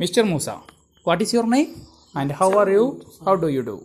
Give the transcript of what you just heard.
Mr. Musa, what is your name and how are you? How do you do?